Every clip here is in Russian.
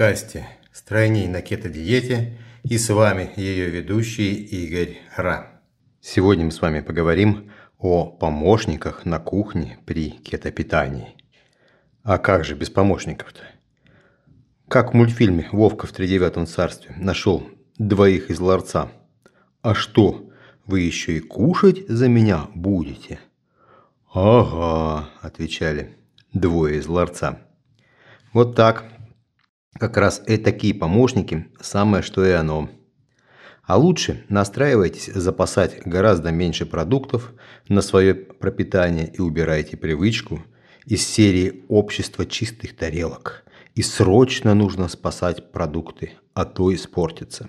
подкасте «Стройней на кето-диете» и с вами ее ведущий Игорь Ра. Сегодня мы с вами поговорим о помощниках на кухне при кетопитании. А как же без помощников-то? Как в мультфильме «Вовка в тридевятом царстве» нашел двоих из ларца. А что, вы еще и кушать за меня будете? Ага, отвечали двое из ларца. Вот так. Как раз и такие помощники – самое что и оно. А лучше настраивайтесь запасать гораздо меньше продуктов на свое пропитание и убирайте привычку из серии «Общество чистых тарелок». И срочно нужно спасать продукты, а то испортится.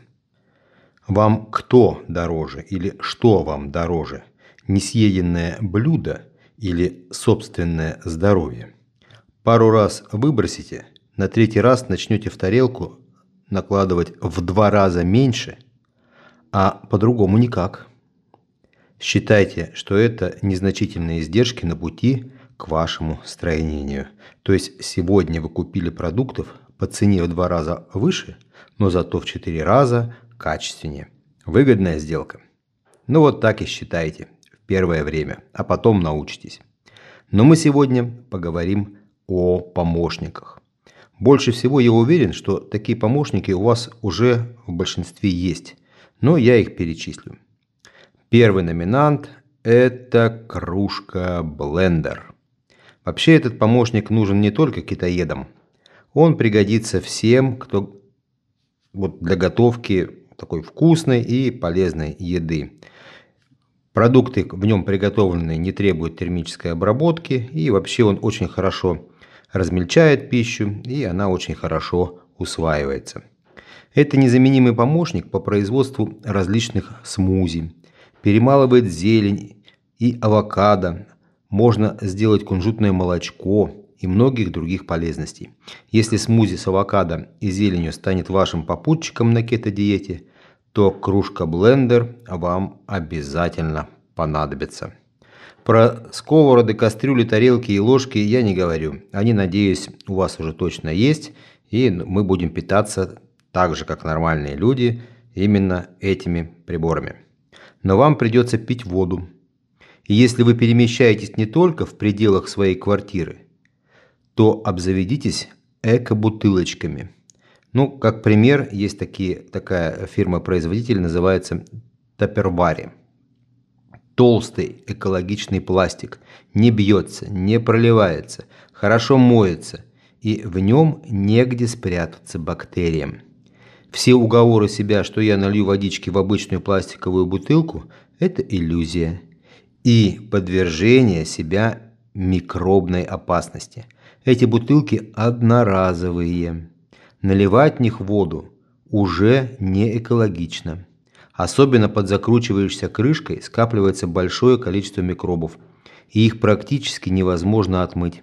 Вам кто дороже или что вам дороже? Несъеденное блюдо или собственное здоровье? Пару раз выбросите, на третий раз начнете в тарелку накладывать в два раза меньше, а по-другому никак. Считайте, что это незначительные издержки на пути к вашему строению. То есть сегодня вы купили продуктов по цене в два раза выше, но зато в четыре раза качественнее. Выгодная сделка. Ну вот так и считайте в первое время, а потом научитесь. Но мы сегодня поговорим о помощниках. Больше всего я уверен, что такие помощники у вас уже в большинстве есть, но я их перечислю. Первый номинант – это кружка-блендер. Вообще этот помощник нужен не только китаедам. Он пригодится всем, кто вот для готовки такой вкусной и полезной еды. Продукты в нем приготовленные не требуют термической обработки и вообще он очень хорошо размельчает пищу, и она очень хорошо усваивается. Это незаменимый помощник по производству различных смузи. Перемалывает зелень и авокадо. Можно сделать кунжутное молочко и многих других полезностей. Если смузи с авокадо и зеленью станет вашим попутчиком на кето-диете, то кружка-блендер вам обязательно понадобится. Про сковороды, кастрюли, тарелки и ложки я не говорю. Они, надеюсь, у вас уже точно есть, и мы будем питаться так же, как нормальные люди, именно этими приборами. Но вам придется пить воду. И если вы перемещаетесь не только в пределах своей квартиры, то обзаведитесь эко-бутылочками. Ну, как пример, есть такие, такая фирма-производитель, называется Тапервари толстый экологичный пластик, не бьется, не проливается, хорошо моется, и в нем негде спрятаться бактериям. Все уговоры себя, что я налью водички в обычную пластиковую бутылку, это иллюзия. И подвержение себя микробной опасности. Эти бутылки одноразовые. Наливать в них воду уже не экологично. Особенно под закручивающейся крышкой скапливается большое количество микробов, и их практически невозможно отмыть.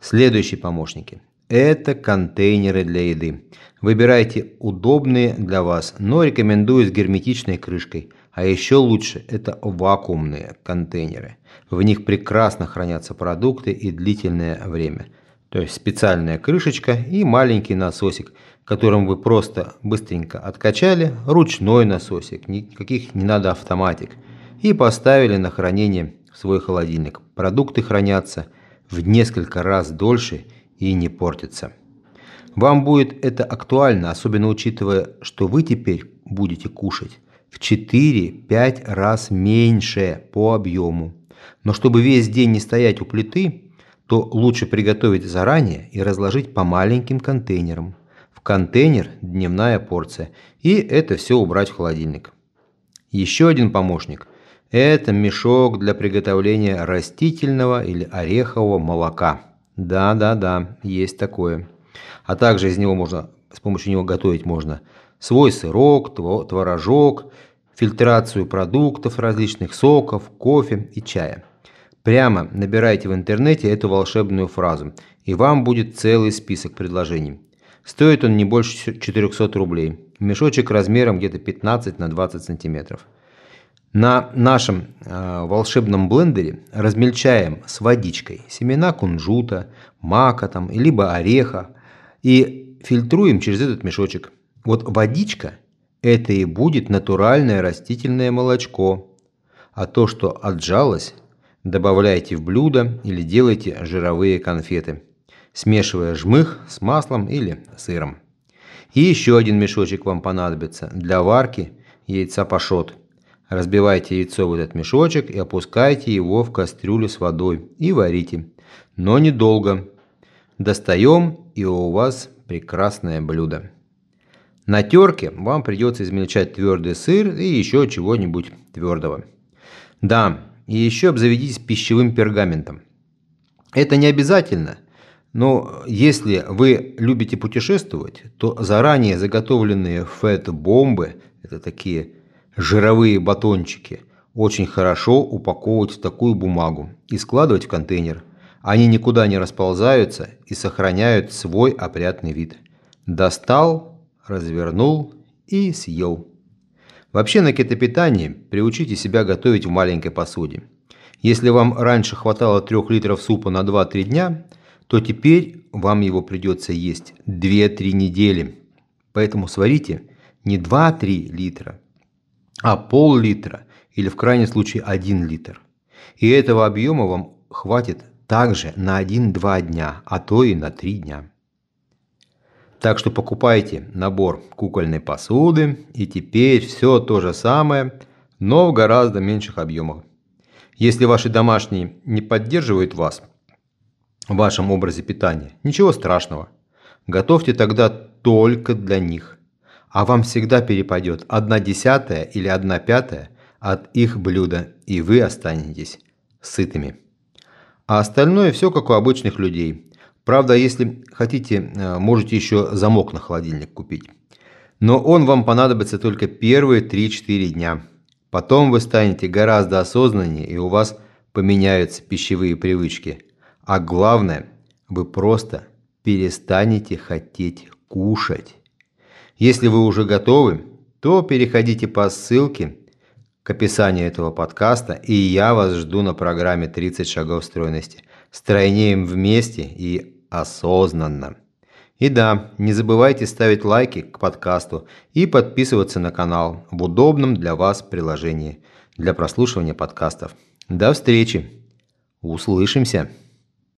Следующие помощники. Это контейнеры для еды. Выбирайте удобные для вас, но рекомендую с герметичной крышкой. А еще лучше это вакуумные контейнеры. В них прекрасно хранятся продукты и длительное время. То есть специальная крышечка и маленький насосик – которым вы просто быстренько откачали, ручной насосик, никаких не надо автоматик, и поставили на хранение в свой холодильник. Продукты хранятся в несколько раз дольше и не портятся. Вам будет это актуально, особенно учитывая, что вы теперь будете кушать в 4-5 раз меньше по объему. Но чтобы весь день не стоять у плиты, то лучше приготовить заранее и разложить по маленьким контейнерам контейнер дневная порция и это все убрать в холодильник. Еще один помощник – это мешок для приготовления растительного или орехового молока. Да-да-да, есть такое. А также из него можно, с помощью него готовить можно свой сырок, творожок, фильтрацию продуктов различных соков, кофе и чая. Прямо набирайте в интернете эту волшебную фразу, и вам будет целый список предложений. Стоит он не больше 400 рублей. Мешочек размером где-то 15 на 20 сантиметров. На нашем э, волшебном блендере размельчаем с водичкой семена кунжута, мака там, либо ореха. И фильтруем через этот мешочек. Вот водичка – это и будет натуральное растительное молочко. А то, что отжалось, добавляйте в блюдо или делайте жировые конфеты, смешивая жмых с маслом или сыром. И еще один мешочек вам понадобится для варки яйца пашот. Разбивайте яйцо в этот мешочек и опускайте его в кастрюлю с водой и варите. Но недолго. Достаем и у вас прекрасное блюдо. На терке вам придется измельчать твердый сыр и еще чего-нибудь твердого. Да, и еще обзаведитесь пищевым пергаментом. Это не обязательно – но если вы любите путешествовать, то заранее заготовленные фэт-бомбы, это такие жировые батончики, очень хорошо упаковывать в такую бумагу и складывать в контейнер. Они никуда не расползаются и сохраняют свой опрятный вид. Достал, развернул и съел. Вообще на кетопитании приучите себя готовить в маленькой посуде. Если вам раньше хватало 3 литров супа на 2-3 дня – то теперь вам его придется есть 2-3 недели. Поэтому сварите не 2-3 литра, а пол-литра или в крайнем случае 1 литр. И этого объема вам хватит также на 1-2 дня, а то и на 3 дня. Так что покупайте набор кукольной посуды и теперь все то же самое, но в гораздо меньших объемах. Если ваши домашние не поддерживают вас, в вашем образе питания. Ничего страшного. Готовьте тогда только для них. А вам всегда перепадет одна десятая или одна пятая от их блюда, и вы останетесь сытыми. А остальное все как у обычных людей. Правда, если хотите, э, можете еще замок на холодильник купить. Но он вам понадобится только первые 3-4 дня. Потом вы станете гораздо осознаннее, и у вас поменяются пищевые привычки – а главное, вы просто перестанете хотеть кушать. Если вы уже готовы, то переходите по ссылке к описанию этого подкаста, и я вас жду на программе «30 шагов стройности». Стройнеем вместе и осознанно. И да, не забывайте ставить лайки к подкасту и подписываться на канал в удобном для вас приложении для прослушивания подкастов. До встречи! Услышимся!